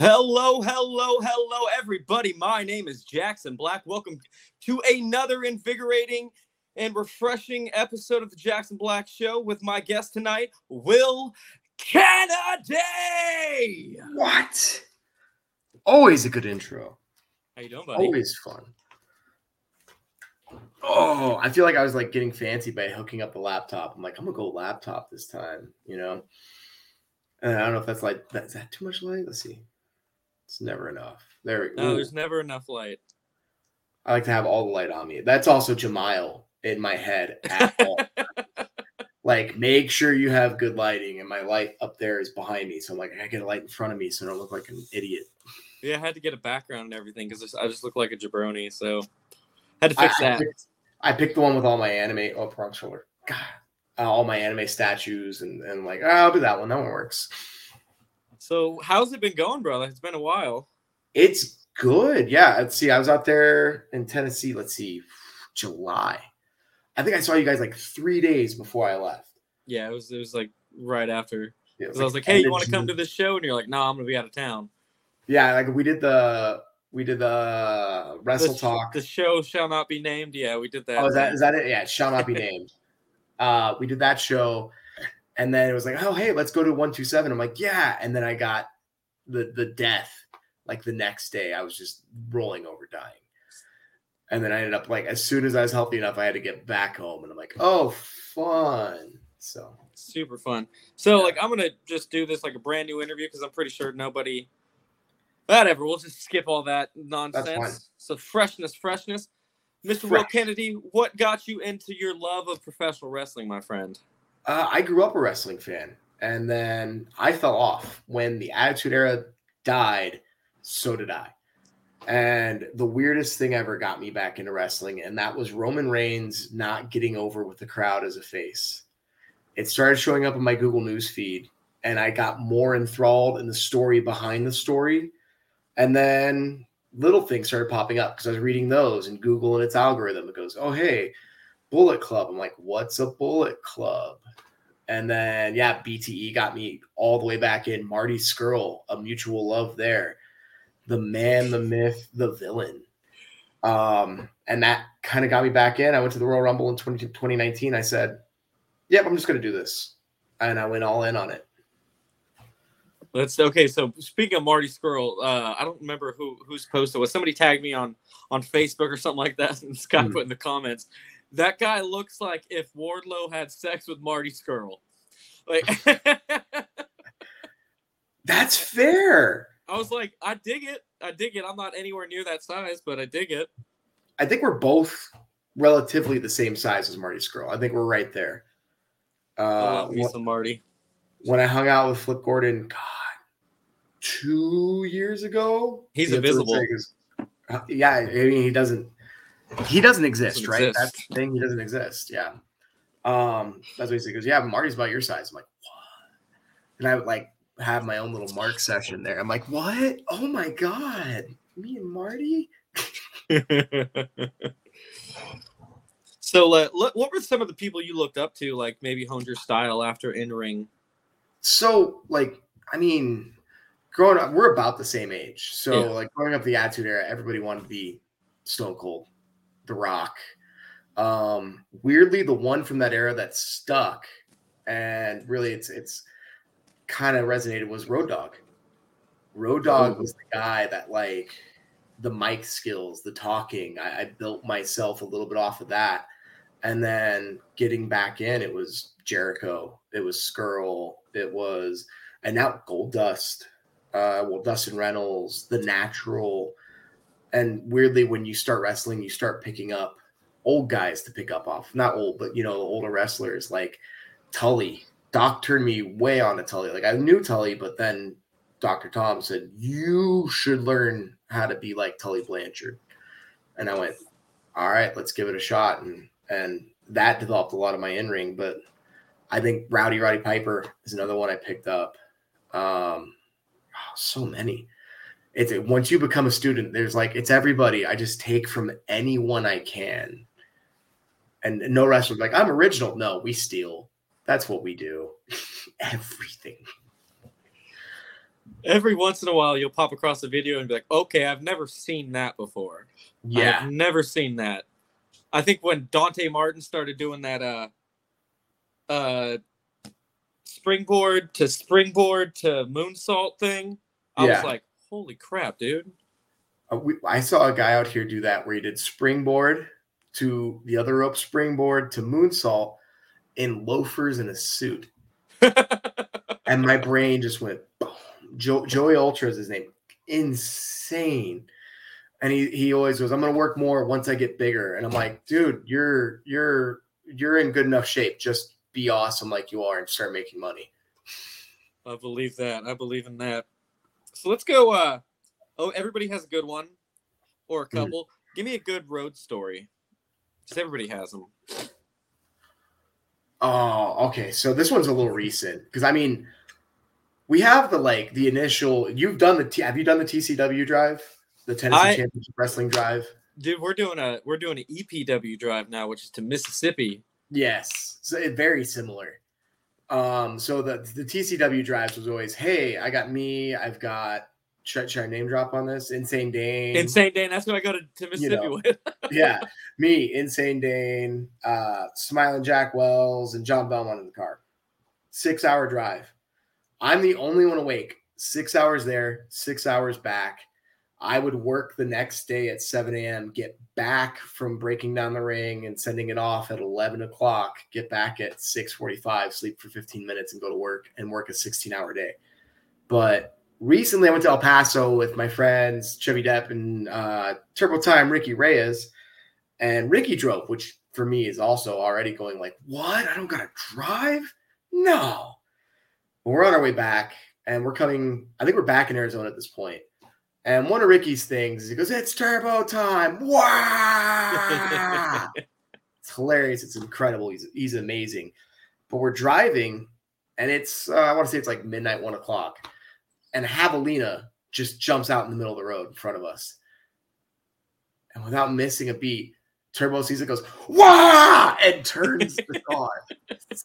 Hello, hello, hello, everybody. My name is Jackson Black. Welcome to another invigorating and refreshing episode of the Jackson Black Show with my guest tonight, Will Kennedy. What? Always a good intro. How you doing, buddy? Always fun. Oh, I feel like I was like getting fancy by hooking up the laptop. I'm like, I'm gonna go laptop this time, you know. And I don't know if that's like that, is that too much light? Let's see. It's never enough. There we go. No, there's never enough light. I like to have all the light on me. That's also Jamile in my head at all. like, make sure you have good lighting, and my light up there is behind me. So I'm like, I get a light in front of me so I don't look like an idiot. Yeah, I had to get a background and everything because I just look like a jabroni. So had to fix I, I that. picked, I picked the one with all my anime. Oh, wrong shoulder. God, uh, all my anime statues, and and like, oh, I'll do that one. That one works. So how's it been going, brother? It's been a while. It's good. Yeah. Let's see. I was out there in Tennessee. Let's see, July. I think I saw you guys like three days before I left. Yeah, it was it was like right after. Yeah, Because I was like, hey, you want to come to this show? And you're like, no, I'm gonna be out of town. Yeah, like we did the we did the wrestle the, talk. The show shall not be named. Yeah, we did that. Oh, is that is that it? Yeah, it shall not be named. uh, we did that show, and then it was like, oh hey, let's go to one two seven. I'm like, yeah, and then I got the the death like the next day. I was just rolling over dying, and then I ended up like as soon as I was healthy enough, I had to get back home, and I'm like, oh fun. So super fun. So Yeah. like I'm gonna just do this like a brand new interview because I'm pretty sure nobody whatever, we'll just skip all that nonsense. So freshness, freshness. Mr. Will Kennedy, what got you into your love of professional wrestling, my friend? Uh, I grew up a wrestling fan, and then I fell off when the Attitude Era died. So did I. And the weirdest thing ever got me back into wrestling, and that was Roman Reigns not getting over with the crowd as a face. It started showing up in my Google News feed, and I got more enthralled in the story behind the story. And then little things started popping up because I was reading those and Google and its algorithm. It goes, oh, hey, Bullet Club. I'm like, what's a Bullet Club? And then, yeah, BTE got me all the way back in. Marty Scurll, a mutual love there. The man, the myth, the villain. Um, and that kind of got me back in. I went to the Royal Rumble in 20, 2019. I said, yep, I'm just going to do this. And I went all in on it. Let's okay. So speaking of Marty Scurll, uh, I don't remember who whose post it was. Somebody tagged me on on Facebook or something like that, and guy Hmm. put in the comments, "That guy looks like if Wardlow had sex with Marty Scurll." Like, That's fair. I was like, I dig it. I dig it. I'm not anywhere near that size, but I dig it. I think we're both relatively the same size as Marty Scurll. I think we're right there. Uh, love me wh- some Marty. when I hung out with Flip Gordon, God, two years ago. He's invisible. uh, yeah, I mean he doesn't. He doesn't exist, Doesn't right? exist. That's the thing. He doesn't exist. Yeah. Um, that's what he said. He goes, yeah, Marty's about your size. I'm like, what? And I would like have my own little Mark session there. I'm like, what? Oh my god, me and Marty. so, uh, what were some of the people you looked up to, like maybe honed your style after entering. so like i mean growing up we're about the same age so Yeah. like growing up the attitude era everybody wanted to be stone cold the rock. Um weirdly the one from that era that stuck and really it's it's kind of resonated was road dog road dog Ooh. was the guy that like the mic skills the talking I, I built myself a little bit off of that. And then getting back in it was jericho it was scurll it was and now gold dust uh well dustin runnels the natural and weirdly when you start wrestling you start picking up old guys to pick up off. Not old but you know older wrestlers like tully. Doc turned me way on to tully. Like i knew tully but then dr tom said you should learn how to be like tully blanchard. And i went all right let's give it a shot. And and that developed a lot of my in-ring but i think rowdy roddy piper is another one i picked up. Um oh, so many it's once you become a student there's like it's everybody i just take from anyone i can and no wrestler like i'm original no we steal that's what we do everything Every once in a while, you'll pop across a video and be like, "Okay, I've never seen that before. Yeah, I've never seen that." I think when Dante Martin started doing that, uh, uh, springboard to springboard to moonsault thing, I Yeah. was like, "Holy crap, dude!" Uh, we, I saw a guy out here do that where he did springboard to the other rope, springboard to moonsault in loafers and a suit, and my brain just went. Boom. Jo- Joey Ultra is his name, insane. And he he always goes, "I'm gonna work more once I get bigger." And I'm like, "Dude, you're you're you're in good enough shape. Just be awesome like you are and start making money." I believe that. I believe in that. So let's go. Uh, oh, everybody has a good one or a Mhm. couple. Give me a good road story. Because everybody has them. Oh, okay. So this one's a little recent because I mean, we have the like the initial. You've done the T, have you done the TCW drive, the Tennessee I- Championship Wrestling drive? Dude, we're doing a we're doing an EPW drive now, which is to Mississippi. Yes, so it, very similar. Um, so the the TCW drives was always, hey, I got me, I've got. Should, should I name drop on this? Insane Dane. Insane Dane. That's what I go to, to Mississippi know. with. yeah, me, Insane Dane, uh, Smiling Jack Wells, and John Belmont in the car. Six hour drive. I'm the only one awake. Six hours there, six hours back. I would work the next day at 7 a.m., get back from breaking down the ring and sending it off at 11 o'clock, get back at 6:45, sleep for 15 minutes, and go to work and work a 16 hour day. But recently I went to El Paso with my friends Chubby Depp and uh, Turbo Time Ricky Reyes, and Ricky drove, which for me is also already going like, what? I don't gotta drive? No. But we're on our way back, and we're coming. I think we're back in Arizona at this point. And one of Ricky's things is he goes, "It's turbo time!" Wow! it's hilarious. It's incredible. He's he's amazing. But we're driving, and it's uh, I want to say it's like midnight, one o'clock, and javelina just jumps out in the middle of the road in front of us, and without missing a beat, Turbo sees it, goes "Wah!" and turns the car.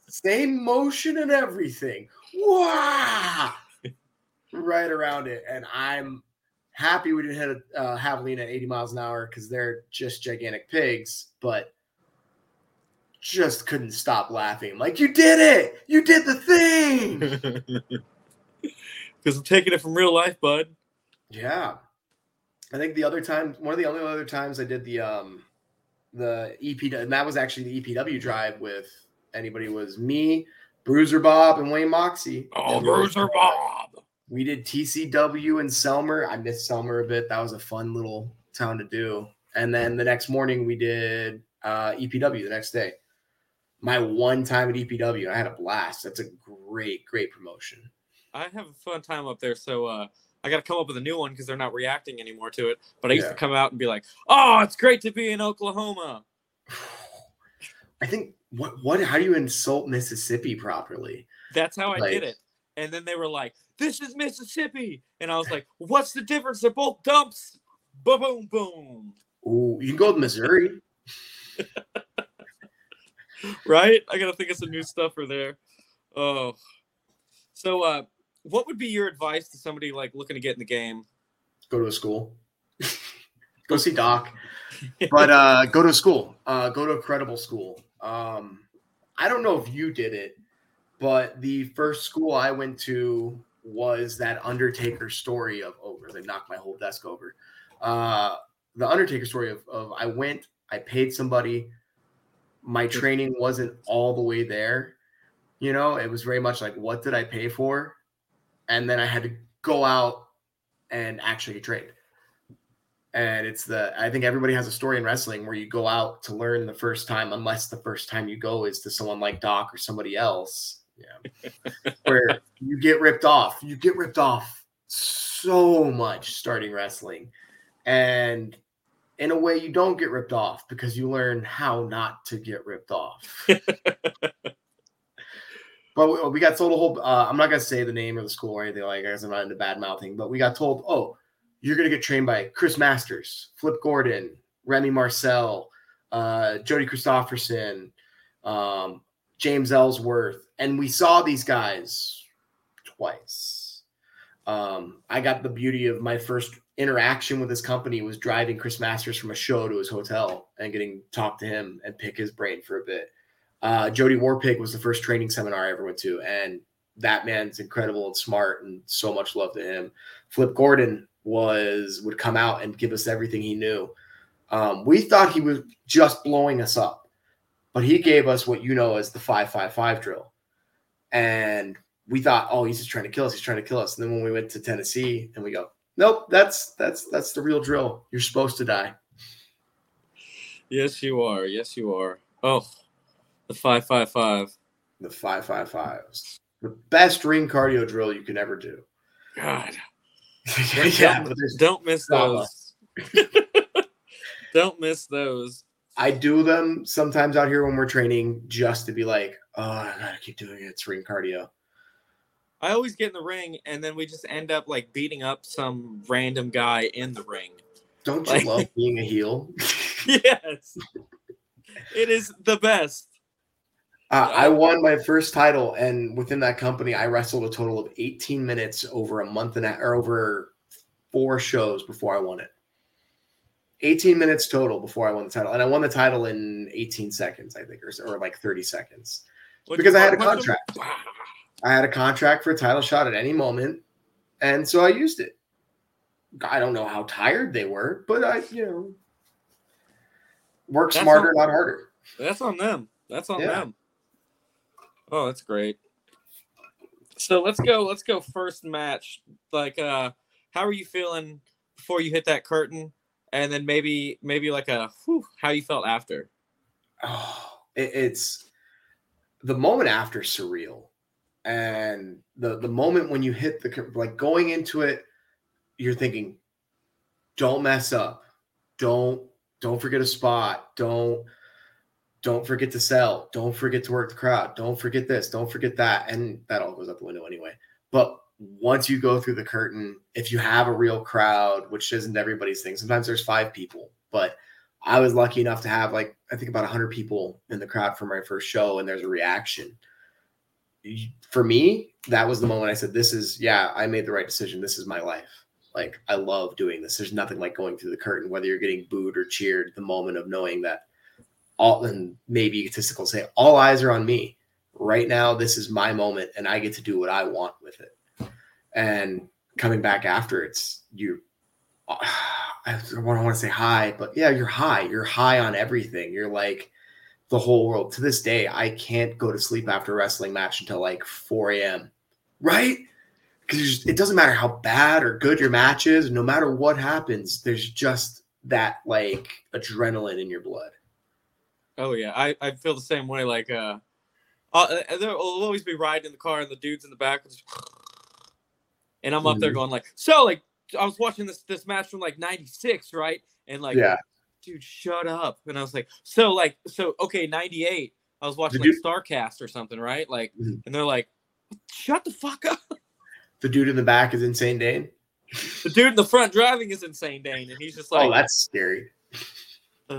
Same motion and everything. Wah! Right around it, and I'm happy we didn't hit a uh, javelina at 80 miles an hour because they're just gigantic pigs, but just couldn't stop laughing. Like, you did it! You did the thing! Because I'm taking it from real life, bud. yeah. I think the other time, one of the only other times I did the um the EP and that was actually the EPW drive with anybody was me, Bruiser Bob, and Wayne Moxie. Oh, And Bruiser Bob. We did TCW in Selmer. I missed Selmer a bit. That was a fun little town to do. And then the next morning we did uh, EPW the next day. My one time at EPW, I had a blast. That's a great, great promotion. I have a fun time up there, so uh, I got to come up with a new one because they're not reacting anymore to it. But I used Yeah. to come out and be like, "Oh, it's great to be in Oklahoma." I think what what how do you insult Mississippi properly? That's how I did it. And then they were like, "This is Mississippi," and I was like, "What's the difference? They're both dumps." Boom, boom, boom. Ooh, you can go with Missouri. Right? I gotta think of some new stuff for there. Oh, so uh, what would be your advice to somebody like looking to get in the game? Go to a school. go see Doc. But uh go to a school. Uh go to a credible school. Um I don't know if you did it, but the first school I went to was that Undertaker story of over. They knocked my whole desk over. Uh the Undertaker story of, of I went, I paid somebody, my training wasn't all the way there. You know, it was very much like, what did I pay for? And then I had to go out and actually get trained. And it's the I think everybody has a story in wrestling where you go out to learn the first time, unless the first time you go is to someone like Doc or somebody else. Yeah. where you get ripped off. You get ripped off so much starting wrestling. And in a way, you don't get ripped off because you learn how not to get ripped off. but we, got told a whole. Uh, I'm not gonna say the name of the school or anything like. that because I'm not into bad mouthing, but we got told, oh, you're gonna get trained by Chris Masters, Flip Gordon, Remy Marcel, uh, Jody Christopherson, um, James Ellsworth, and we saw these guys twice. Um, I got the beauty of my first interaction with this company was driving Chris Masters from a show to his hotel and getting to talk to him and pick his brain for a bit. Uh, Jody Warpig was the first training seminar I ever went to, and that man's incredible and smart, and so much love to him. Flip Gordon was would come out and give us everything he knew. Um, we thought he was just blowing us up, but he gave us what you know as the five five five drill, and we thought, oh, he's just trying to kill us. He's trying to kill us. And then when we went to Tennessee, and we go, nope, that's that's that's the real drill. You're supposed to die. Yes, you are. Yes, you are. Oh, the five five five. The five five fives. The best ring cardio drill you can ever do. God. yeah, don't, don't miss those. don't miss those. I do them sometimes out here when we're training just to be like, oh, I gotta keep doing it. It's ring cardio. I always get in the ring and then we just end up like beating up some random guy in the ring. Don't you Like- love being a heel? yes. It is the best. Uh, I won my first title, and within that company, I wrestled a total of 18 minutes over a month and a, or over four shows before I won it. 18 minutes total before I won the title, and I won the title in 18 seconds, I think, or, or like 30 seconds. What'd Because I had a contract. I had a contract for a title shot at any moment, and so I used it. I don't know how tired they were, but I, you know, work That's smarter, not harder. That's on them. That's on Yeah. them. Oh, that's great. So let's go. Let's go first match. Like, uh, how are you feeling before you hit that curtain, and then maybe maybe like a whew, how you felt after. oh, it, it's the moment after surreal. And the the moment when you hit the like going into it you're thinking don't mess up. Don't don't forget a spot. Don't don't forget to sell. Don't forget to work the crowd. Don't forget this. Don't forget that. And that all goes out the window anyway. But once you go through the curtain if you have a real crowd which isn't everybody's thing sometimes there's five people but I was lucky enough to have like I think about 100 people in the crowd for my first show and there's a reaction. For me, that was the moment I said this is yeah, I made the right decision. This is my life. Like I love doing this. There's nothing like going through the curtain whether you're getting booed or cheered, the moment of knowing that all and maybe egotistical say all eyes are on me. Right now this is my moment and I get to do what I want with it. And coming back after it's you I don't want to say high, but yeah, you're high. You're high on everything. You're like the whole world. To this day, I can't go to sleep after a wrestling match until like 4 a.m. Right? Because it doesn't matter how bad or good your match is, no matter what happens, there's just that like adrenaline in your blood. Oh yeah, I, I feel the same way. Like uh, uh there will always be riding in the car and the dudes in the back, just- and I'm up there Mhm. going like, so like I was watching this this match from like '96, right? And like, yeah. dude, shut up. And I was like, so like, so okay, '98. I was watching like Starcast or something, right? Like, Mhm. and they're like, shut the fuck up. The dude in the back is insane Dane. The dude in the front driving is insane, Dane, and he's just like, oh, that's scary. uh,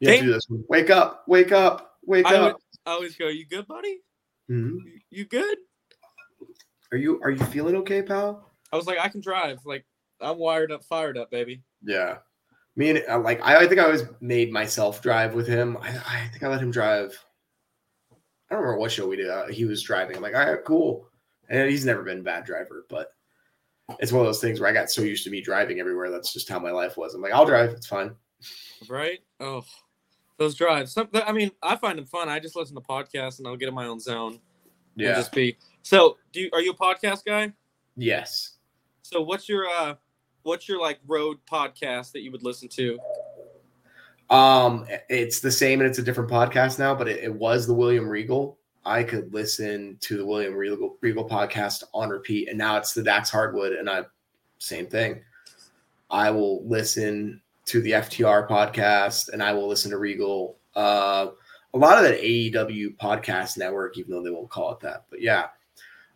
Dane- do this. one. Wake up, wake up, wake I, would, up. I always go, you good, buddy? Mhm. You, you good? Are you are you feeling okay, pal? I was like, I can drive. Like, I'm wired up, fired up, baby. Yeah. Me and uh, like I, I think I always made myself drive with him. I, I think I let him drive. I don't remember what show we did. Uh, he was driving. I'm like, all right, cool. And he's never been a bad driver, but it's one of those things where I got so used to me driving everywhere. That's just how my life was. I'm like, I'll drive. It's fine. Right? Oh, those drives. Some, I mean, I find them fun. I just listen to podcasts and I'll get in my own zone. And Yeah. just be. So, do you, are you a podcast guy? yes. So, what's your uh, what's your like road podcast that you would listen to? Um, it's the same and it's a different podcast now, but it, it was the William Regal. I could listen to the William Regal, Regal podcast on repeat, and now it's the Dax Harwood, and I same thing. I will listen to the FTR podcast, and I will listen to Regal. Uh, a lot of that AEW podcast network, even though they won't call it that, but yeah,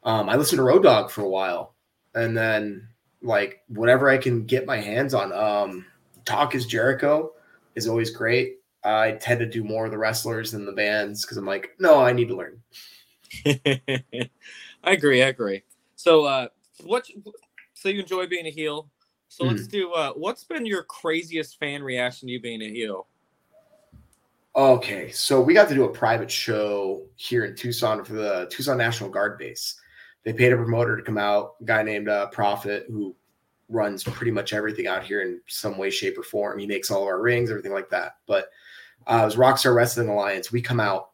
um, I listened to Road Dog for a while, and then like whatever I can get my hands on. Um, Talk is Jericho is always great. I tend to do more of the wrestlers than the bands because I'm like, no, I need to learn. I agree. I agree. So, uh, what? So you enjoy being a heel? So mm. let's do. Uh, what's been your craziest fan reaction to you being a heel? Okay, so we got to do a private show here in Tucson for the Tucson National Guard base. They paid a promoter to come out, a guy named uh, Profit, who runs pretty much everything out here in some way, shape, or form. He makes all of our rings, everything like that. But uh, it was Rockstar Wrestling Alliance. We come out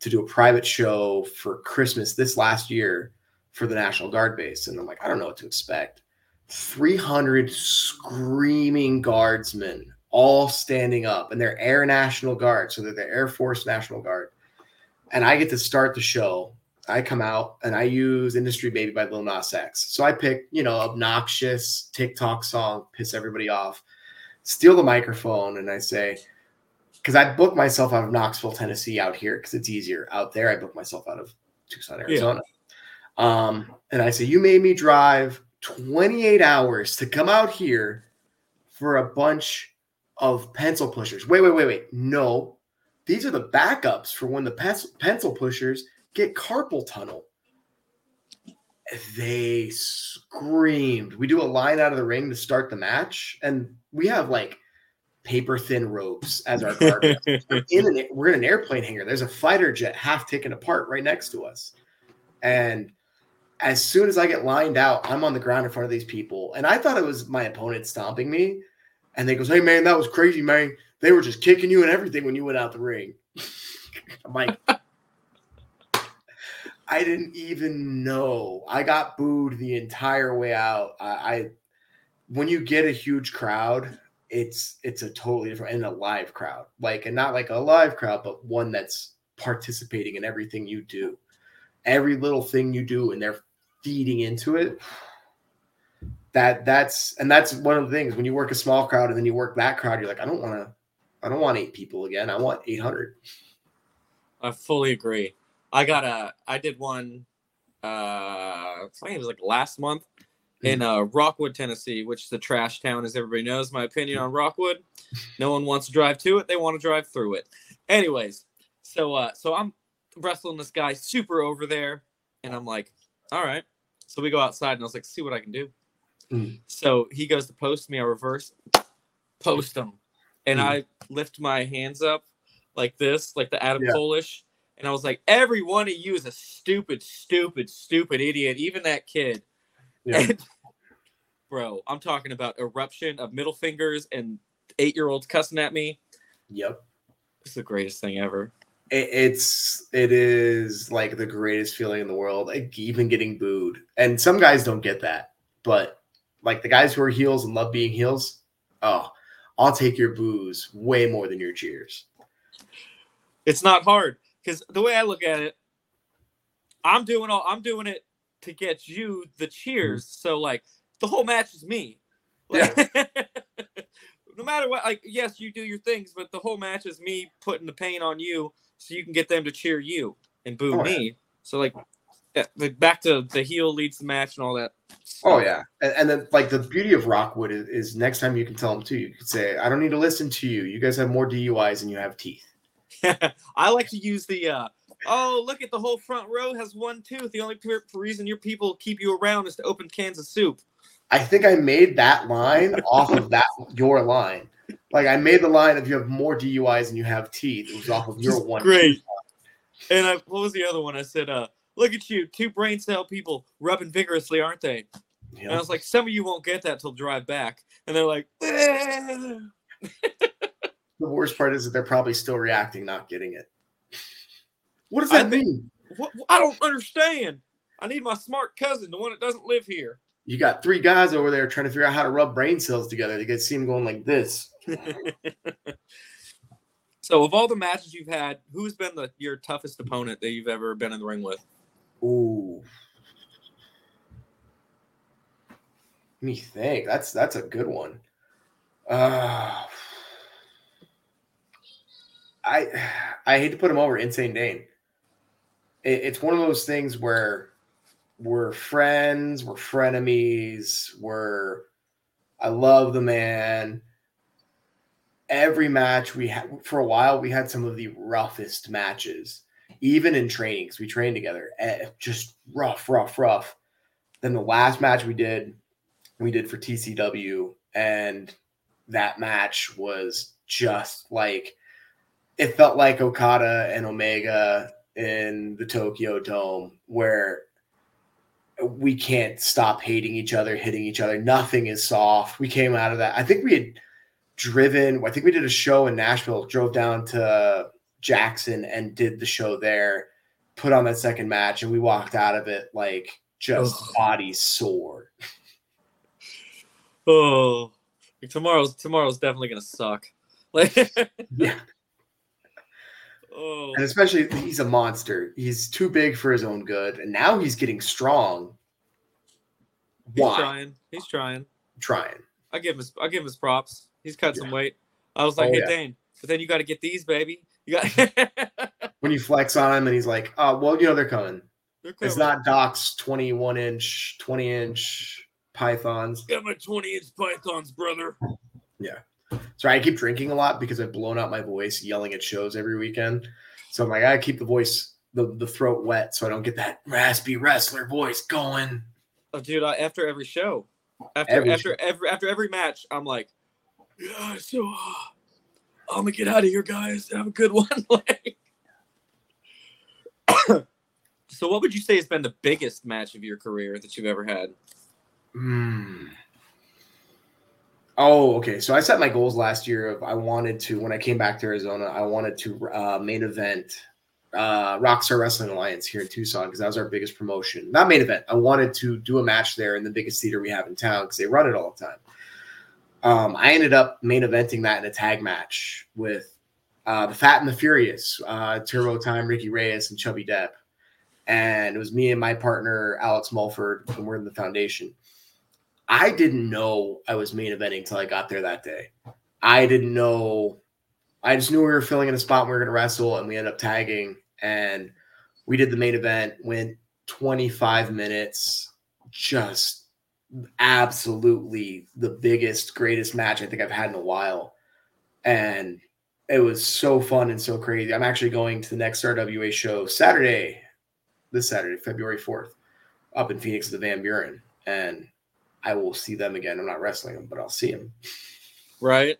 to do a private show for Christmas this last year for the National Guard base. And I'm like, I don't know what to expect. 300 screaming guardsmen all standing up, and they're Air National Guard, so they're the Air Force National Guard. And I get to start the show. I come out and I use Industry Baby by Lil Nas X. So I pick, you know, obnoxious TikTok song, piss everybody off, steal the microphone, and I say, because I book myself out of Knoxville, Tennessee, out here because it's easier. Out there, I book myself out of Tucson, Arizona. Yeah. Um, and I say, You made me drive 28 hours to come out here for a bunch of pencil pushers. Wait, wait, wait, wait. No, these are the backups for when the pencil pushers get carpal tunnel. They screamed. We do a line out of the ring to start the match, and we have like paper thin ropes as our guard. we're, in an, we're in an airplane hangar. There's a fighter jet half taken apart right next to us. And as soon as I get lined out, I'm on the ground in front of these people. And I thought it was my opponent stomping me. And they goes, Hey man, that was crazy, man. They were just kicking you and everything when you went out the ring. I'm like, I didn't even know. I got booed the entire way out. I, I when you get a huge crowd, it's it's a totally different and a live crowd. Like and not like a live crowd, but one that's participating in everything you do. Every little thing you do and they're feeding into it that that's and that's one of the things when you work a small crowd and then you work that crowd, you're like, I don't want to, I don't want eight people again. I want 800. I fully agree. I got a, I did one, uh, I think it was like last month in uh, Rockwood, Tennessee, which is a trash town, as everybody knows. My opinion on Rockwood. No one wants to drive to it; they want to drive through it. Anyways, so uh, so I'm wrestling this guy super over there, and I'm like, all right. So we go outside, and I was like, see what I can do. Mm. So he goes to post me, I reverse post him. And mm. I lift my hands up like this, like the Adam yeah. Polish. And I was like, every one of you is a stupid, stupid, stupid idiot, even that kid. Yeah. And, bro, I'm talking about eruption of middle fingers and eight year olds cussing at me. Yep. It's the greatest thing ever. it's it is like the greatest feeling in the world. Like even getting booed, and some guys don't get that, but like the guys who are heels and love being heels, oh, I'll take your boos way more than your cheers. It's not hard because the way I look at it, I'm doing all I'm doing it to get you the cheers. Mm-hmm. So like the whole match is me. Like, yeah. no matter what, like yes, you do your things, but the whole match is me putting the pain on you so you can get them to cheer you and boo oh, me. Yeah. So like yeah, back to the heel leads the match and all that. Oh yeah, and, and, then like the beauty of Rockwood is, is, next time you can tell them too. You can say, "I don't need to listen to you. You guys have more DUIs than you have teeth." I like to use the, uh, "Oh, look at the whole front row has one tooth. The only reason your people keep you around is to open cans of soup." I think I made that line off of that your line. Like I made the line of you have more DUIs than you have teeth. It was off of your one. Great. And I, what was the other one? I said, uh, look at you, two brain cell people rubbing vigorously, aren't they? Yep. And I was like, some of you won't get that till drive back. And they're like, the worst part is that they're probably still reacting, not getting it. What does that I mean? What, I don't understand. I need my smart cousin, the one that doesn't live here. You got three guys over there trying to figure out how to rub brain cells together. You get see them going like this. so, of all the matches you've had, who's been the your toughest opponent that you've ever been in the ring with? Ooh. Let me think. That's that's a good one. Uh I I hate to put him over Insane Dane. It, it's one of those things where we're friends, we're frenemies, we're I love the man. Every match we had for a while, we had some of the roughest matches even in trainings, we trained together. Eh, just rough, rough, rough. then the last match we did, we did for TCW, and that match was just like it felt like Okada and Omega in the Tokyo Dome, where we can't stop hating each other, hitting each other. Nothing is soft. We came out of that. I think we had driven, I think we did a show in Nashville, drove down to Jackson and did the show there, put on that second match, and we walked out of it like just Ugh. body sore. Oh, tomorrow's tomorrow's definitely gonna suck. Like, yeah. Oh. And especially he's a monster. He's too big for his own good, and now he's getting strong. He's Why? trying. He's trying. Trying. I give him his. I give him his props. He's cut yeah. some weight. I was like, oh, hey yeah. Dane, but then you got to get these, baby. You got. when you flex on him, and he's like, "Oh, well, you know they're coming." They're coming. It's not Doc's twenty-one inch, twenty inch pythons. Got my twenty inch pythons, brother. Yeah. Sorry, I keep drinking a lot because I've blown out my voice yelling at shows every weekend. So I'm like, I keep the voice, the, the throat wet so I don't get that raspy wrestler voice going. Oh, dude, I, after every show, after every after show. every after every match, I'm like, yeah, so uh, I'm gonna get out of here, guys. Have a good one. so, what would you say has been the biggest match of your career that you've ever had? Hmm. Oh, okay. So I set my goals last year of I wanted to when I came back to Arizona, I wanted to uh, main event uh, Rockstar Wrestling Alliance here in Tucson because that was our biggest promotion. Not main event. I wanted to do a match there in the biggest theater we have in town because they run it all the time. Um, I ended up main eventing that in a tag match with uh, the Fat and the Furious, uh, Turbo Time, Ricky Reyes, and Chubby Depp. And it was me and my partner, Alex Mulford, and we're in the foundation. I didn't know I was main eventing until I got there that day. I didn't know. I just knew we were filling in a spot we were going to wrestle, and we ended up tagging. And we did the main event, went 25 minutes, just absolutely the biggest, greatest match I think I've had in a while. And it was so fun and so crazy. I'm actually going to the next RWA show Saturday, this Saturday, February 4th, up in Phoenix at the Van Buren. And I will see them again. I'm not wrestling them, but I'll see them. Right.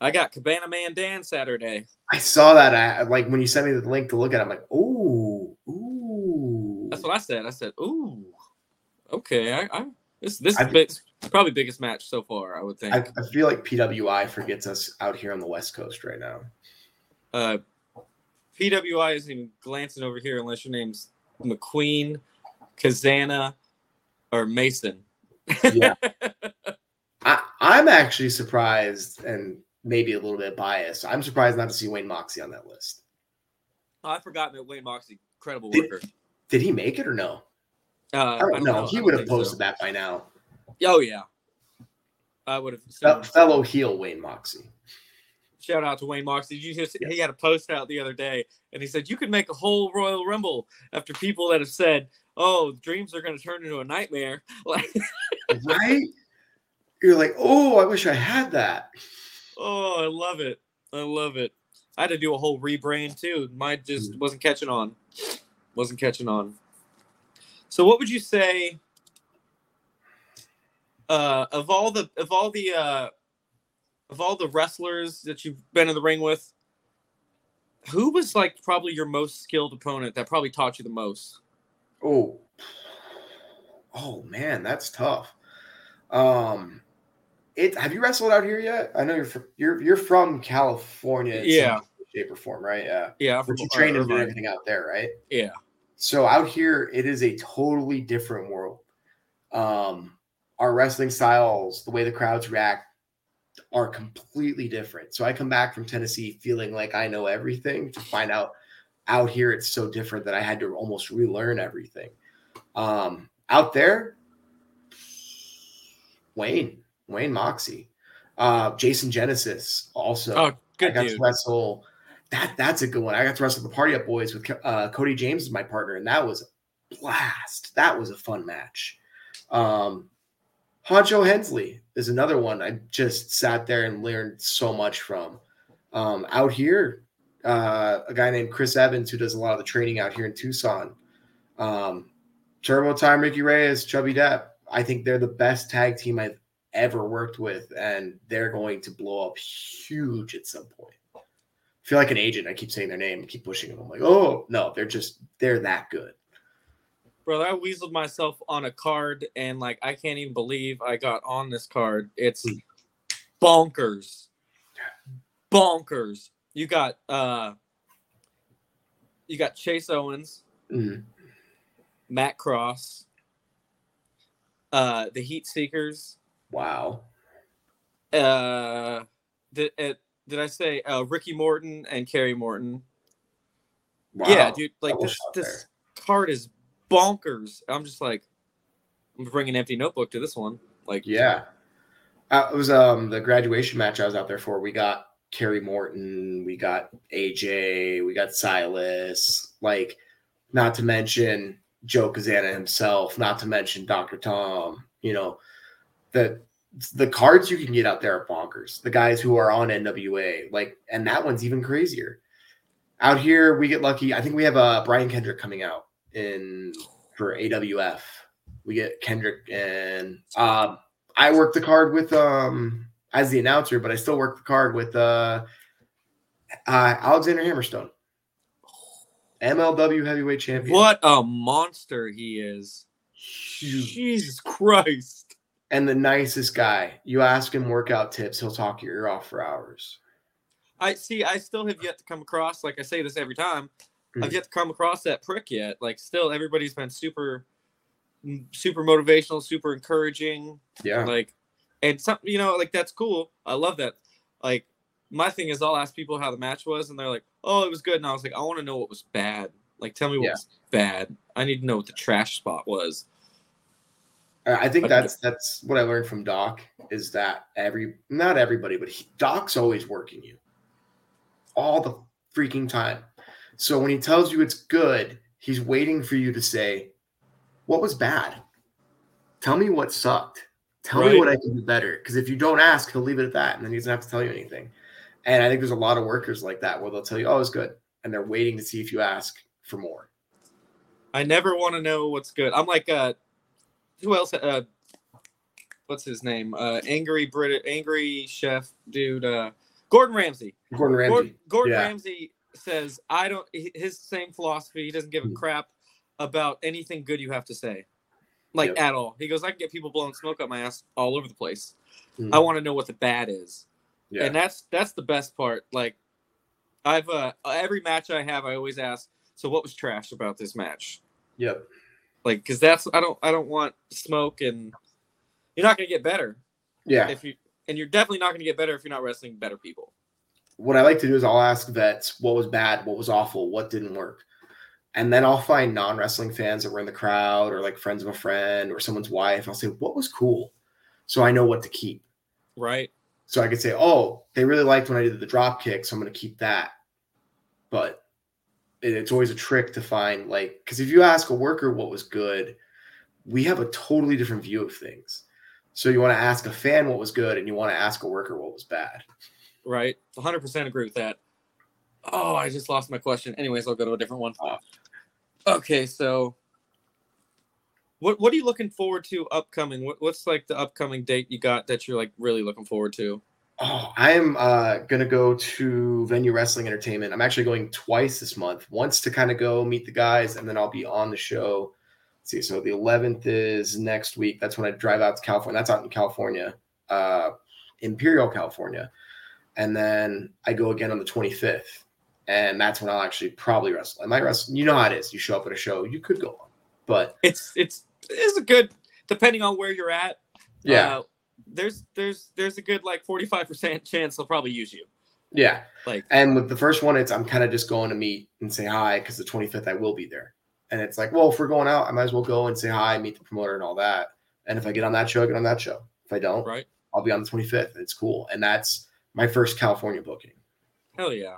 I got Cabana Man Dan Saturday. I saw that. I like when you sent me the link to look at. It, I'm like, ooh, ooh. That's what I said. I said, ooh, okay. I, I this this I, is probably biggest match so far. I would think. I, I, feel like PWI forgets us out here on the West Coast right now. Uh, PWI isn't even glancing over here unless your name's McQueen, Kazana, or Mason yeah. I, I'm actually surprised and maybe a little bit biased. I'm surprised not to see Wayne Moxie on that list. Oh, I forgot that Wayne Moxie, incredible did, worker. Did he make it or no? Uh, I, don't I don't know. know. He would have posted so. that by now. Oh yeah, I would have. fellow heel Wayne Moxie. Shout out to Wayne Moxie. Did you just, yeah. He had a post out the other day, and he said you could make a whole Royal Rumble after people that have said, "Oh, dreams are going to turn into a nightmare." Like right? You're like, oh, I wish I had that. Oh, I love it. I love it. I had to do a whole rebrand too. Mine just mm. wasn't catching on. Wasn't catching on. So, what would you say uh, of all the of all the uh, of all the wrestlers that you've been in the ring with? Who was like probably your most skilled opponent that probably taught you the most? Oh, oh man, that's tough. Um, it have you wrestled out here yet? I know you're from, you're you're from California. Yeah, shape or form, right? Yeah, yeah. But you trained and did everything out there, right? Yeah. So out here, it is a totally different world. Um, our wrestling styles, the way the crowds react, are completely different. So I come back from Tennessee feeling like I know everything to find out out here it's so different that I had to almost relearn everything. Um, out there, Wayne, Wayne Moxie, uh, Jason Genesis also. Oh, good I got dude. to wrestle. That that's a good one. I got to wrestle the Party Up Boys with uh, Cody James as my partner, and that was a blast. That was a fun match. Um, Honcho Hensley is another one I just sat there and learned so much from. Um, out here, uh, a guy named Chris Evans who does a lot of the training out here in Tucson. Um, Turbo Time, Ricky Reyes, Chubby Depp. I think they're the best tag team I've ever worked with, and they're going to blow up huge at some point. I feel like an agent. I keep saying their name, keep pushing them. I'm like, oh no, they're just they're that good. Brother, I weaseled myself on a card, and like I can't even believe I got on this card. It's Hmm. bonkers, bonkers. You got uh, you got Chase Owens, Mhm. Matt Cross, uh, the Heat Seekers. Wow. Uh, did uh, did I say uh, Ricky Morton and Kerry Morton? Wow. Yeah, dude. Like this this card is bonkers. I'm just like, I'm bringing an empty notebook to this one. Like, Yeah. Uh, it was um the graduation match I was out there for. We got Kerry Morton, we got AJ, we got Silas, like not to mention Joe Kazana himself, not to mention Dr. Tom, you know, the the cards you can get out there are bonkers. The guys who are on NWA, like, and that one's even crazier. Out here, we get lucky. I think we have uh, Brian Kendrick coming out in for AWF. We get Kendrick and um, I work the card with um as the announcer, but I still work the card with uh, uh Alexander Hammerstone, MLW heavyweight champion. what a monster he is! Huge. Jesus Christ! And the nicest guy. You ask him workout tips, he'll talk your ear off for hours. I see. I still have yet to come across. Like I say this every time. I've Mhm. yet to come across that prick yet. Like, still, everybody's been super, super motivational, super encouraging. Yeah. like and some you know like that's cool i love that like my thing is i'll ask people how the match was and they're like oh it was good and i was like i want to know what was bad like tell me what Yeah. was bad i need to know what the trash spot was I think that's that's what I learned from Doc is that every not everybody, but he, Doc's always working you all the freaking time. So when he tells you it's good, he's waiting for you to say, "What was bad? Tell me what sucked. Tell me what I can do better." Because if you don't ask, he'll leave it at that, and then he doesn't have to tell you anything. And I think there's a lot of workers like that where they'll tell you, "Oh, it's good," and they're waiting to see if you ask for more. i never want to know what's good i'm like uh who else uh what's his name uh angry brit angry chef dude uh gordon ramsay Gordon Ramsay. Gordon, Gordon Yeah. Ramsay says, "I don't." His same philosophy. He doesn't give a Mm. crap about anything good you have to say, like Yep. at all. He goes, "I can get people blowing smoke up my ass all over the place. Mm. I want to know what the bad is, yeah. and that's that's the best part. Like, I've uh, every match I have, I always ask, "So what was trash about this match?" yep. Like, because that's I don't I don't want smoke, and you're not gonna get better Yeah. if you, and you're definitely not gonna get better if you're not wrestling better people. what I like to do is I'll ask vets what was bad, what was awful, what didn't work. And then I'll find non wrestling fans that were in the crowd or like friends of a friend or someone's wife. I'll say, what was cool? So I know what to keep. Right? So I could say, oh, they really liked when I did the drop kick. So I'm going to keep that. But it- it's always a trick to find, like, because if you ask a worker what was good, we have a totally different view of things. So you want to ask a fan what was good and you want to ask a worker what was bad. right? 100% agree with that. Oh, I just lost my question. Anyways, I'll go to a different one. Oh. Okay, so what what are you looking forward to upcoming? What, what's like the upcoming date you got that you're like really looking forward to? Oh, I am uh, gonna go to Venue Wrestling Entertainment. I'm actually going twice this month. Once to kind of go meet the guys, and then I'll be on the show. Let's see, so the 11th is next week. That's when I drive out to California. That's out in California, uh, Imperial, California, and then I go again on the 25th, and that's when I'll actually probably wrestle. I might wrestle. You know how it is. You show up at a show, you could go on, but It's it's it's a good depending on where you're at. yeah, uh, there's there's there's a good like 45% chance they'll probably use you. yeah. Like And with the first one, it's I'm kind of just going to meet and say hi because the 25th I will be there. And it's like, well, if we're going out, I might as well go and say hi, meet the promoter and all that. And if I get on that show, I get on that show. If I don't, right? I'll be on the 25th. It's cool. And that's my first California booking. Hell yeah.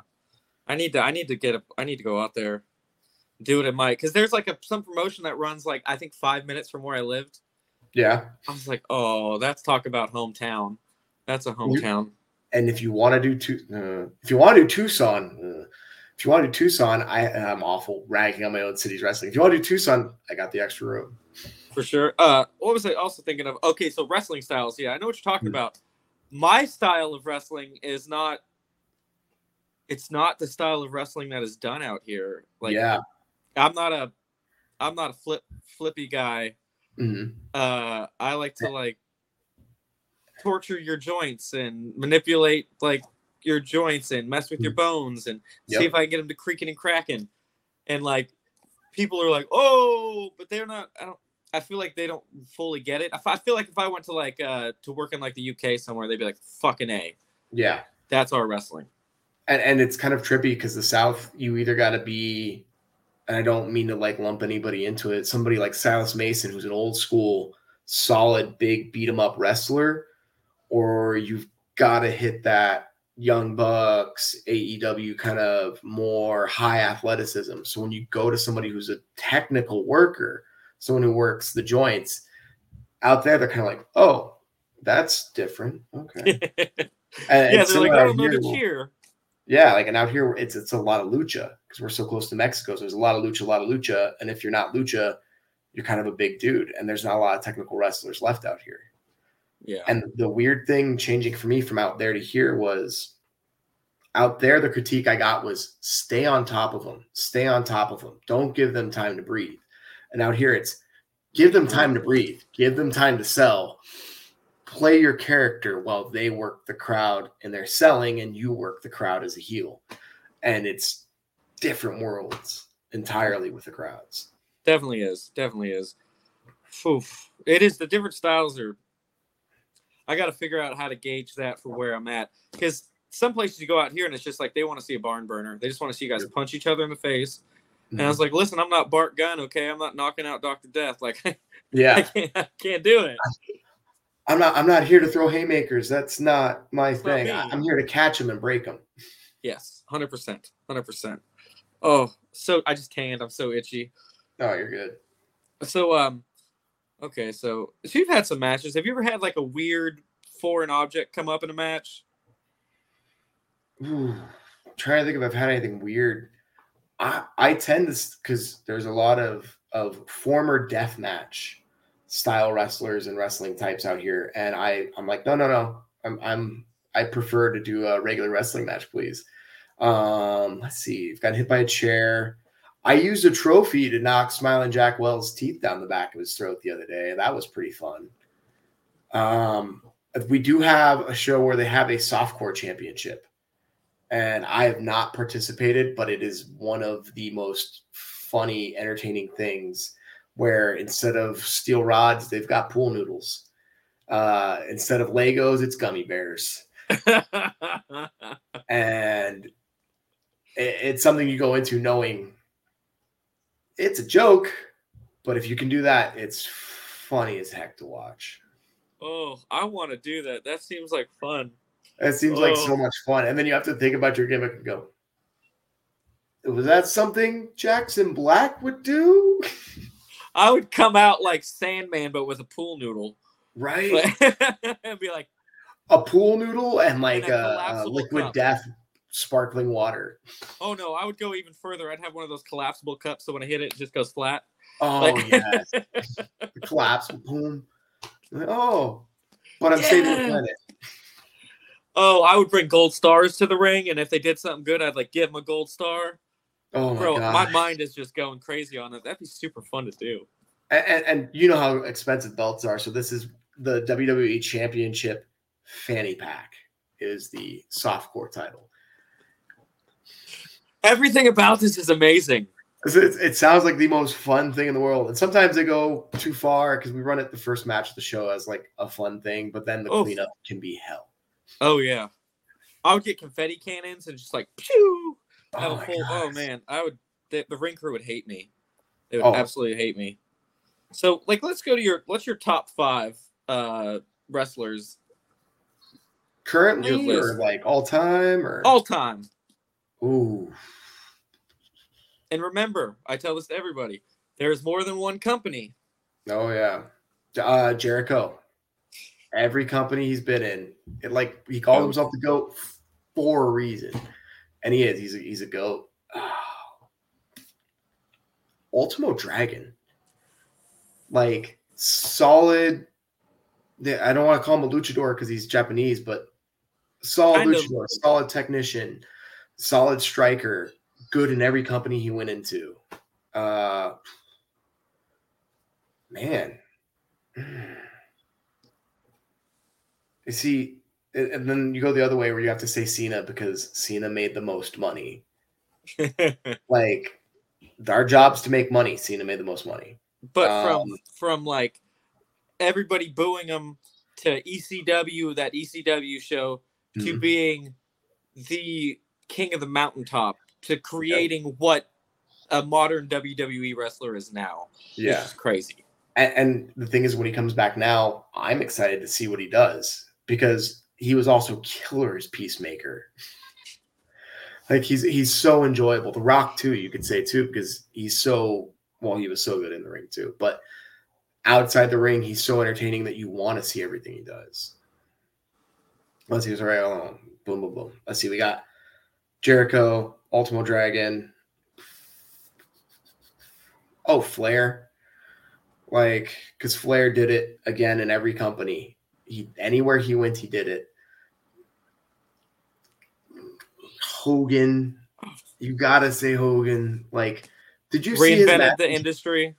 I need to I need to get a I need to go out there do it in my because there's like a some promotion that runs like I think five minutes from where I lived. Yeah. I was like, oh, that's talk about hometown. That's a hometown. And if you want to do two, uh, if you want to do Tucson, uh, If you want to do Tucson, I I'm awful ragging on my own city's wrestling. If you want to do Tucson, I got the extra room. For sure. Uh, what was I also thinking of? Okay, so wrestling styles. Yeah, I know what you're talking Hmm. about. My style of wrestling is not. It's not the style of wrestling that is done out here. Like, yeah. I'm not a, I'm not a flip flippy guy. Mhm. Uh, I like to like torture your joints and manipulate like your joints and mess with your bones and see if I can get them to creaking and cracking. And like, people are like, oh, but they're not. I don't. I feel like they don't fully get it. I f- I feel like if I went to like uh to work in like the UK somewhere, they'd be like, "Fucking a, Yeah. that's our wrestling." And and it's kind of trippy because the South, you either got to be, and I don't mean to like lump anybody into it. Somebody like Silas Mason, who's an old school, solid, big beat 'em up wrestler, or you've got to hit that Young Bucks AEW kind of more high athleticism. So when you go to somebody who's a technical worker, someone who works the joints, out there they're kind of like, oh, that's different. Okay. yeah, And they're it's like, "I don't know here. to cheer." Yeah, like and out here it's it's a lot of lucha because we're so close to Mexico. So there's a lot of lucha, a lot of lucha, and if you're not lucha, you're kind of a big dude, and there's not a lot of technical wrestlers left out here. Yeah, And the weird thing changing for me from out there to here was out there the critique I got was stay on top of them, stay on top of them, don't give them time to breathe. And out here it's give them time to breathe, give them time to sell. Play your character while they work the crowd and they're selling, and you work the crowd as a heel. And it's different worlds entirely with the crowds. definitely is. Definitely is. Oof. It is the different styles are. I got to figure out how to gauge that for where I'm at because some places you go out here and it's just like they want to see a barn burner. They just want to see you guys punch each other in the face. And I mm-hmm. was like, listen, I'm not Bart Gunn, okay? I'm not knocking out Doctor Death. Like, I yeah. can't, I can't do it. I'm not. I'm not here to throw haymakers. That's not my not thing. I- I'm here to catch them and break them. Yes, hundred percent, hundred percent. Oh, so I just can't. I'm so itchy. Oh, you're good. So um, okay, so if you've had some matches, have you ever had like a weird foreign object come up in a match? Ooh, I'm trying to think if I've had anything weird. I I tend to because there's a lot of of former deathmatch style wrestlers and wrestling types out here, and I I'm like no no no I'm I'm I prefer to do a regular wrestling match, please. Um, let's see. Got hit by a chair. I used a trophy to knock Smiling Jack Wells' teeth down the back of his throat the other day. That was pretty fun. Um, we do have a show where they have a softcore championship, and I have not participated, but it is one of the most funny, entertaining things. Where instead of steel rods, they've got pool noodles. Uh, instead of Legos, it's gummy bears, and it- it's something you go into knowing it's a joke, but if you can do that, it's funny as heck to watch. oh, I want to do that. That seems like fun. It seems like so Oh. much fun. And then you have to think about your gimmick and go, was that something Jackson Black would do? I would come out like Sandman, but with a pool noodle, Right? and be like, a pool noodle and like And a a, liquid cup. death sparkling water. "Oh no!" I would go even further. I'd have one of those collapsible cups, so when I hit it, it just goes flat. Oh, Like- yes. The collapse, boom. Oh, but I'm saving the planet. Oh, I would bring gold stars to the ring, and if they did something good, I'd like give them a gold star. Oh, my Bro, God. my mind is just going crazy on it. That'd be super fun to do. and, and, and you know how expensive belts are. So this is the WWE Championship fanny pack is the soft core title. Everything about this is amazing. It, it, it sounds like the most fun thing in the world, and sometimes they go too far because we run it the first match of the show as like a fun thing, but then the cleanup can be hell. Oh yeah, I would get confetti cannons and just like pew. Have Oh, full, oh man, I would. The, the ring crew would hate me. They would Oh. absolutely hate me. So like, let's go to your. What's your top five uh wrestlers Currently or like all time or all time? ooh And remember, I tell this to everybody: there is more than one company. oh yeah, uh, Jericho. Every company he's been in, it like he called himself the goat for a reason, and he is. He's a, he's a goat. Ultimo Dragon. Like solid. I don't want to call him a luchador because he's Japanese, but solid kind luchador, of. solid technician, solid striker, good in every company he went into. Uh, man, you see, and then you go the other way where you have to say Cena because Cena made the most money. like our job's to make money. Cena made the most money. But um, from from like everybody booing him to ECW, that ECW show, mm-hmm. to being the king of the mountaintop, to creating yeah. what a modern WWE wrestler is now. Yeah, it's crazy. And, and the thing is, when he comes back now, I'm excited to see what he does because he was also killer as Peacemaker. like he's he's so enjoyable. The Rock too, you could say too, because he's so well, he was so good in the ring too. But outside the ring, he's so entertaining that you want to see everything he does. Let's see, right on. Boom, boom, boom. Let's see. We got Jericho, Ultimo Dragon. Oh, Flair. Like, because Flair did it again in every company. He anywhere he went, he did it. Hogan. You gotta say Hogan. Like, did you reinvented the industry?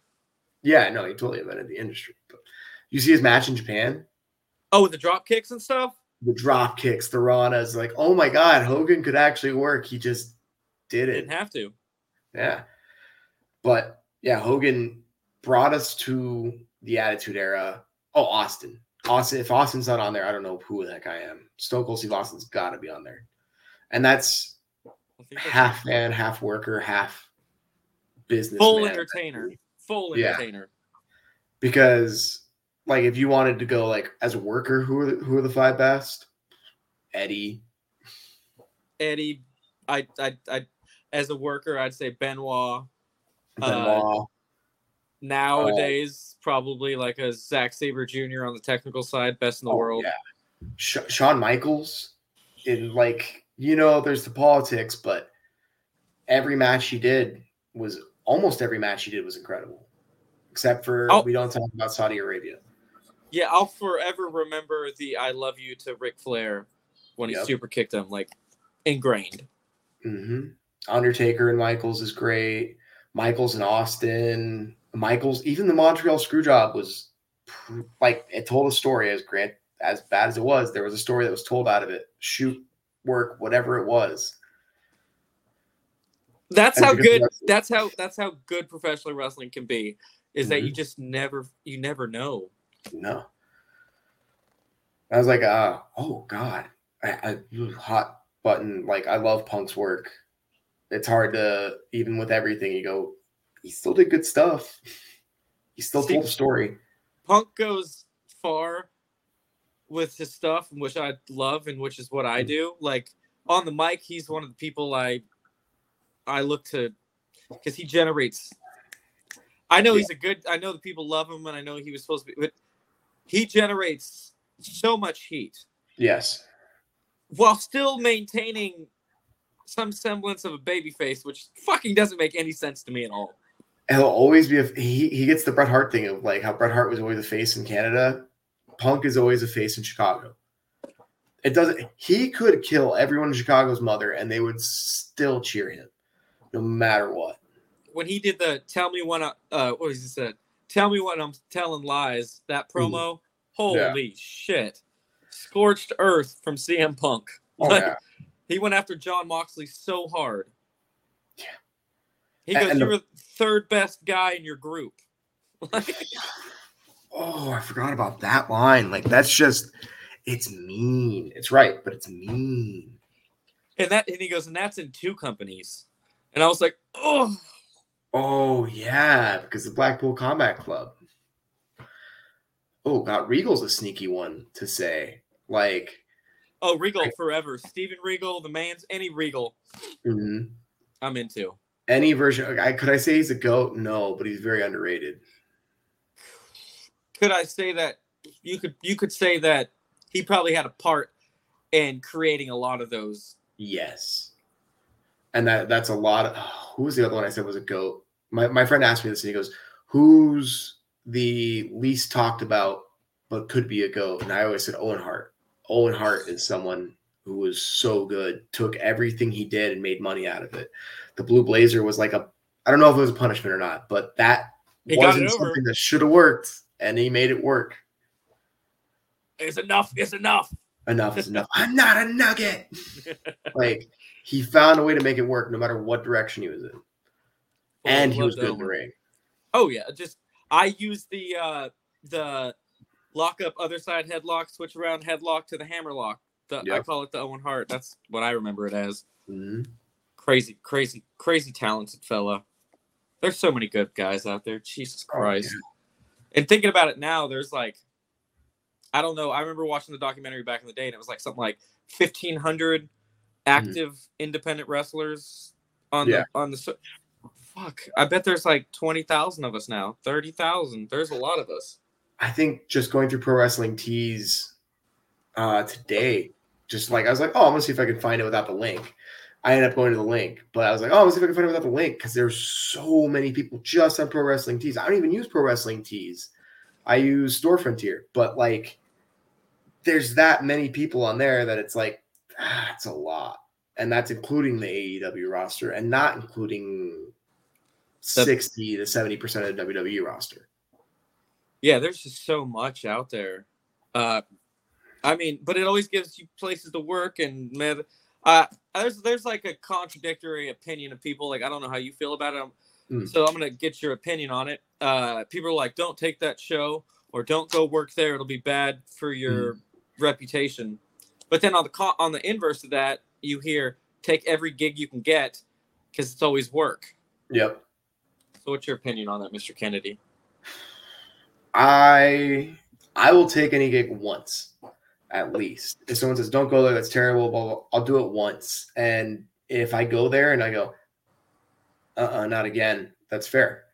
Yeah, no, he totally invented the industry. But you see his match in Japan? Oh, with the drop kicks and stuff? The drop kicks, the Ranas, like, oh my god, Hogan could actually work. He just did it. Didn't have to. Yeah. But yeah, Hogan brought us to the Attitude Era. Oh, Austin. Austin. If Austin's not on there, I don't know who the heck I am. Stone Cold Steve Austin's got to be on there, and that's half man, half worker, half business. Full entertainer. Full entertainer. Yeah. Because like if you wanted to go like as a worker, who are the, who are the five best? Eddie. Eddie, I I I as a worker, I'd say Benoit. Benoit. Uh, nowadays, uh, probably like a Zack Sabre Jr. on the technical side, best in the oh, world. Yeah. Sh- Shawn Michaels, in like you know, there's the politics, but every match he did was almost every match he did was incredible, except for I'll, we don't talk about Saudi Arabia. Yeah, I'll forever remember the "I love you" to Ric Flair when he yep. super kicked him, like ingrained. Mm-hmm. Undertaker and Michaels is great. Michaels and Austin, Michaels, even the Montreal Screwjob was like it told a story as Grant as bad as it was. There was a story that was told out of it. Shoot, work, whatever it was. That's how good. That's how. That's how good professional wrestling can be. Is mm-hmm. that you mm-hmm. just never, you never know. No. I was like, uh, oh god, I, I hot button. Like I love Punk's work. It's hard to even with everything. You go, he still did good stuff. He still See, told a story. Punk goes far with his stuff, which I love, and which is what I mm. do. Like on the mic, he's one of the people I I look to because he generates. I know yeah. he's a good. I know the people love him, and I know he was supposed to be, but he generates so much heat. Yes. While still maintaining some semblance of a baby face, which fucking doesn't make any sense to me at all. He'll always be a he. He gets the Bret Hart thing of like how Bret Hart was always a face in Canada. Punk is always a face in Chicago. It doesn't. He could kill everyone in Chicago's mother, and they would still cheer him no matter what. When he did the "Tell me when I," uh, what was he said? "Tell me when I'm telling lies." That promo, holy yeah. shit, scorched earth from CM Punk. Oh, like, yeah. He went after Jon Moxley so hard. Yeah. He goes, "You're the third best guy in your group." oh, I forgot about that line. Like that's just, it's mean. It's right, but it's mean. And that, and he goes, and that's in two companies. And I was like, oh. Oh, yeah, because the Blackpool Combat Club. Oh, God, Regal's a sneaky one to say. Like, oh, Regal I, forever. Steven Regal, the man's any Regal. Mm-hmm. I'm into any version. I, could I say he's a goat? No, but he's very underrated. Could I say that you could you could say that he probably had a part in creating a lot of those? Yes and that that's a lot of who was the other one I said was a goat? my, my friend asked me this and he goes, Who's the least talked about but could be a GOAT? And I always said Owen Hart. Owen Hart is someone who was so good, took everything he did and made money out of it. The Blue Blazer was like a I don't know if it was a punishment or not, but that got wasn't something that should have worked, and he made it work. It's enough. It's enough. Enough is enough. I'm not a nugget. like he found a way to make it work no matter what direction he was in. And he was good in the ring. Oh yeah, just I use the uh the lock up other side headlock, switch around headlock to the hammer lock. The, I call it the Owen Hart. That's what I remember it as. Mhm. Crazy, crazy, crazy talented fella. There's so many good guys out there. Jesus Oh, Christ. And thinking about it now, there's like I don't know. I remember watching the documentary back in the day, and it was like something like 1,500 active independent wrestlers on Yeah. the on the. Fuck! I bet there's like 20,000 of us now. 30,000. There's a lot of us. I think just going through pro wrestling tees uh, today, just like I was like, oh, I'm gonna see if I can find it without the link. I ended up going to the link, but I was like, oh, let's see if I can find it without the link because there's so many people just on pro wrestling tees. I don't even use pro wrestling tees. I use Store Frontier, but like, there's that many people on there that it's like, ah, a lot, and that's including the AEW roster and not including sixty to seventy percent of the WWE roster. Yeah, there's just so much out there. Uh, I mean, but it always gives you places to work and man, uh, there's there's like a contradictory opinion of people. Like I don't know how you feel about it. Hmm. So I'm gonna get your opinion on it. Uh, people are like, don't take that show or don't go work there. It'll be bad for your reputation. But then on the co- on the inverse of that, you hear take every gig you can get because it's always work. Yep. So what's your opinion on that, Mr. Kennedy? I I will take any gig once, at least. If someone says don't go there, that's terrible. Blah, blah, I'll do it once, and if I go there and I go, uh, uh not again. That's fair.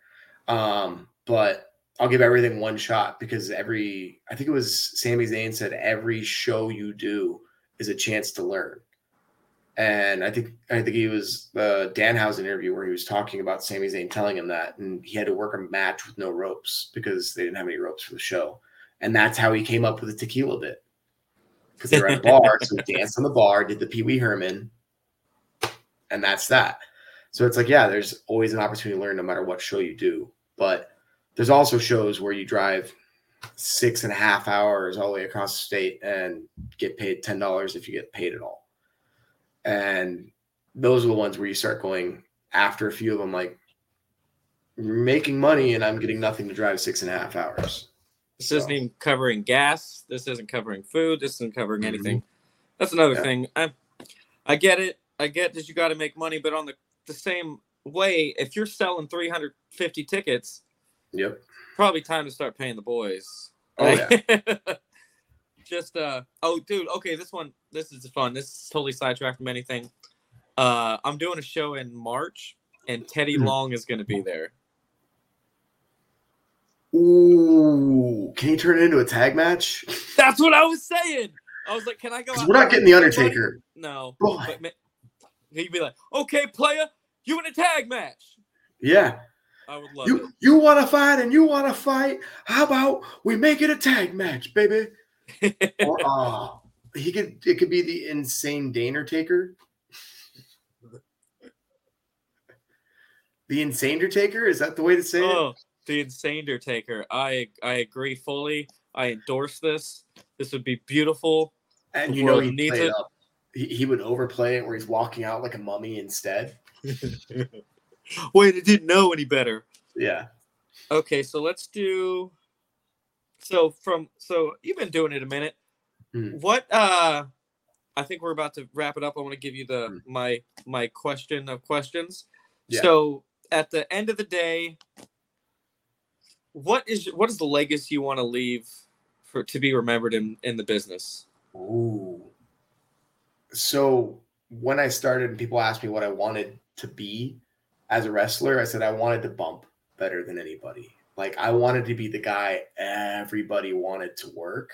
Um, but I'll give everything one shot because every I think it was Sami Zayn said every show you do is a chance to learn. And I think I think he was the Danhausen interview where he was talking about Sami Zayn telling him that, and he had to work a match with no ropes because they didn't have any ropes for the show, and that's how he came up with the tequila bit because they were at a bar, so we danced on the bar, did the Pee Wee Herman, and that's that. So it's like, yeah, there's always an opportunity to learn no matter what show you do, but there's also shows where you drive six and a half hours all the way across the state and get paid ten dollars if you get paid at all. And those are the ones where you start going after a few of them like making money and i'm getting nothing to drive six and a half hours This isn't even covering gas. This isn't covering food. This isn't covering anything. That's another Yeah. thing. I, I get it. I get that you got to make money, but on the the same way, if you're selling 350 tickets, yep probably time to start paying the boys. Oh, yeah. Just uh oh, dude. Okay, this one. This is fun. This is totally sidetracked from anything. Uh, I'm doing a show in March, and Teddy Mhm. Long is going to be there. Ooh, can you turn it into a tag match? That's what I was saying. I was like, can I go? we're not getting the? Undertaker. No. But ma- he'd be like, okay, player, you in a tag match. Yeah, I would love you you want to fight and you want to fight. How about we make it a tag match, baby? it. Or, oh, he could. It could be the insane Daner Taker. The insane Taker is that the way to say it? Oh. The insane Undertaker. I I agree fully. I endorse this. This would be beautiful. And the you know he needs it. up. He, he would overplay it where he's walking out like a mummy instead. Wait, I didn't know any better. Yeah. Okay, so let's do. So from so you've been doing it a minute. Hmm. What uh, I think we're about to wrap it up. I want to give you the Hmm. my my question of questions. Yeah. So at the end of the day, what is what is the legacy you want to leave for to be remembered in in the business? Ooh. So when I started and people asked me what I wanted to be as a wrestler, I said I wanted to bump better than anybody. Like I wanted to be the guy everybody wanted to work.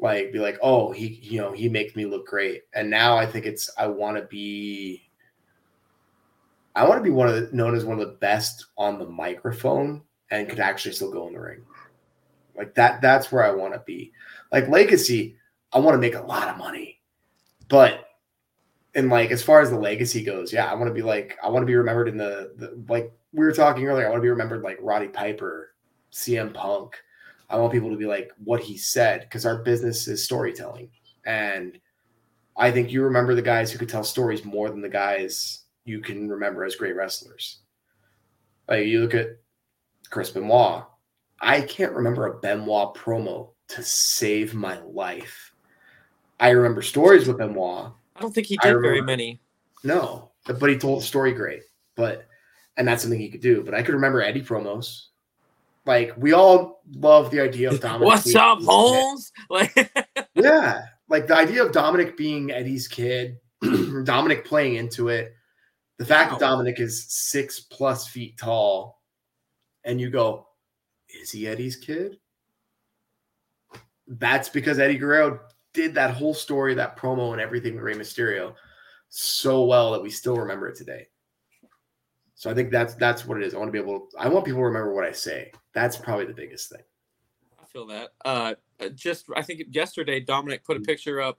Like be like, oh, he you know, he makes me look great. And now I think it's I want to be I want to be one of the known as one of the best on the microphone and could actually still go in the ring. Like that, that's where I want to be. Like legacy, I want to make a lot of money. But and like as far as the legacy goes, yeah, I want to be like I want to be remembered in the, the like we were talking earlier. I want to be remembered like Roddy Piper, CM Punk. I want people to be like what he said because our business is storytelling, and I think you remember the guys who could tell stories more than the guys you can remember as great wrestlers. Like you look at Chris Benoit, I can't remember a Benoit promo to save my life. I remember stories with Benoit. I don't think he did very many. No, but he told the story great. But and that's something he could do. But I could remember Eddie promos. Like we all love the idea of Dominic. What's up, Holmes? Like yeah, like the idea of Dominic being Eddie's kid, Dominic playing into it. The fact wow. that Dominic is six plus feet tall, and you go, is he Eddie's kid? That's because Eddie Guerrero did that whole story, that promo, and everything with Rey Mysterio so well that we still remember it today. So I think that's that's what it is. I want to be able. To, I want people to remember what I say. That's probably the biggest thing. I feel that. Uh, just I think yesterday Dominic put a picture up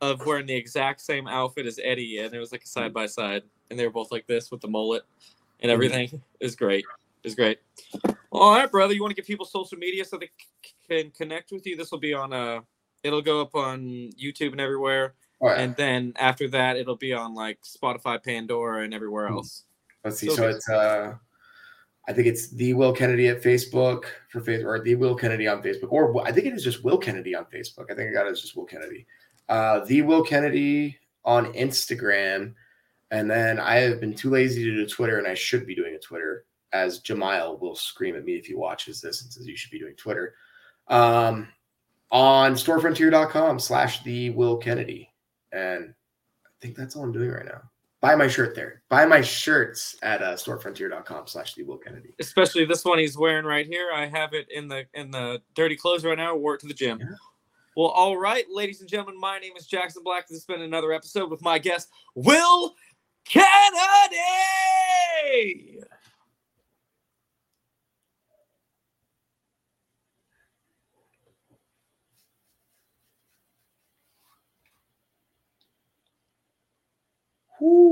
of wearing the exact same outfit as Eddie, and it was like a side by side, and they were both like this with the mullet and mm-hmm. everything. Mm-hmm. It was great. Was great. All right, brother. You want to give people social media so they c- can connect with you? This will be on uh it'll go up on YouTube and everywhere. Right. And then after that, it'll be on like Spotify, Pandora, and everywhere hmm. else. Let's see. So, so it's uh, I think it's the Will Kennedy at Facebook for Facebook, or the Will Kennedy on Facebook, or I think it is just Will Kennedy on Facebook. I think I got it as just Will Kennedy. Uh, the Will Kennedy on Instagram, and then I have been too lazy to do Twitter, and I should be doing a Twitter. As Jamile will scream at me if he watches this and says you should be doing Twitter. Um, on storefrontier.com slash the Will Kennedy. And I think that's all I'm doing right now. Buy my shirt there. Buy my shirts at uh, storefrontier.com slash the Will Kennedy. Especially this one he's wearing right here. I have it in the in the dirty clothes right now. Wore it to the gym. Yeah. Well, all right, ladies and gentlemen, my name is Jackson Black. This has been another episode with my guest, Will Kennedy. Whoo